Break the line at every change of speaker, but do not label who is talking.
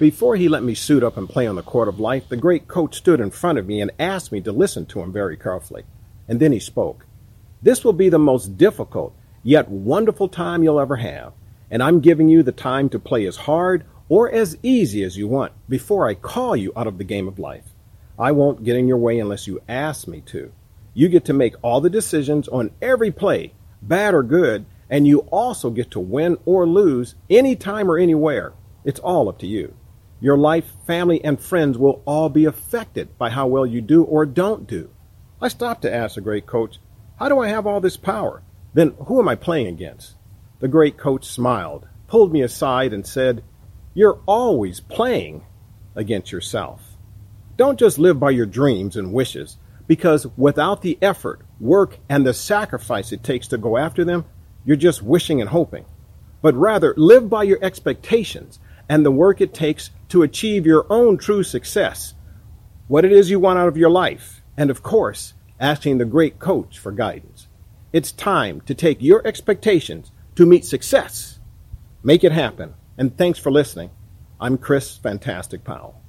Before he let me suit up and play on the court of life, the great coach stood in front of me and asked me to listen to him very carefully. And then he spoke. This will be the most difficult, yet wonderful time you'll ever have. And I'm giving you the time to play as hard or as easy as you want before I call you out of the game of life. I won't get in your way unless you ask me to. You get to make all the decisions on every play, bad or good, and you also get to win or lose anytime or anywhere. It's all up to you. Your life, family, and friends will all be affected by how well you do or don't do. I stopped to ask the great coach, How do I have all this power? Then who am I playing against? The great coach smiled, pulled me aside, and said, You're always playing against yourself. Don't just live by your dreams and wishes, because without the effort, work, and the sacrifice it takes to go after them, you're just wishing and hoping. But rather, live by your expectations and the work it takes to achieve your own true success, what it is you want out of your life, and of course, asking the great coach for guidance. It's time to take your expectations to meet success. Make it happen. And thanks for listening. I'm Chris Fantastic Powell.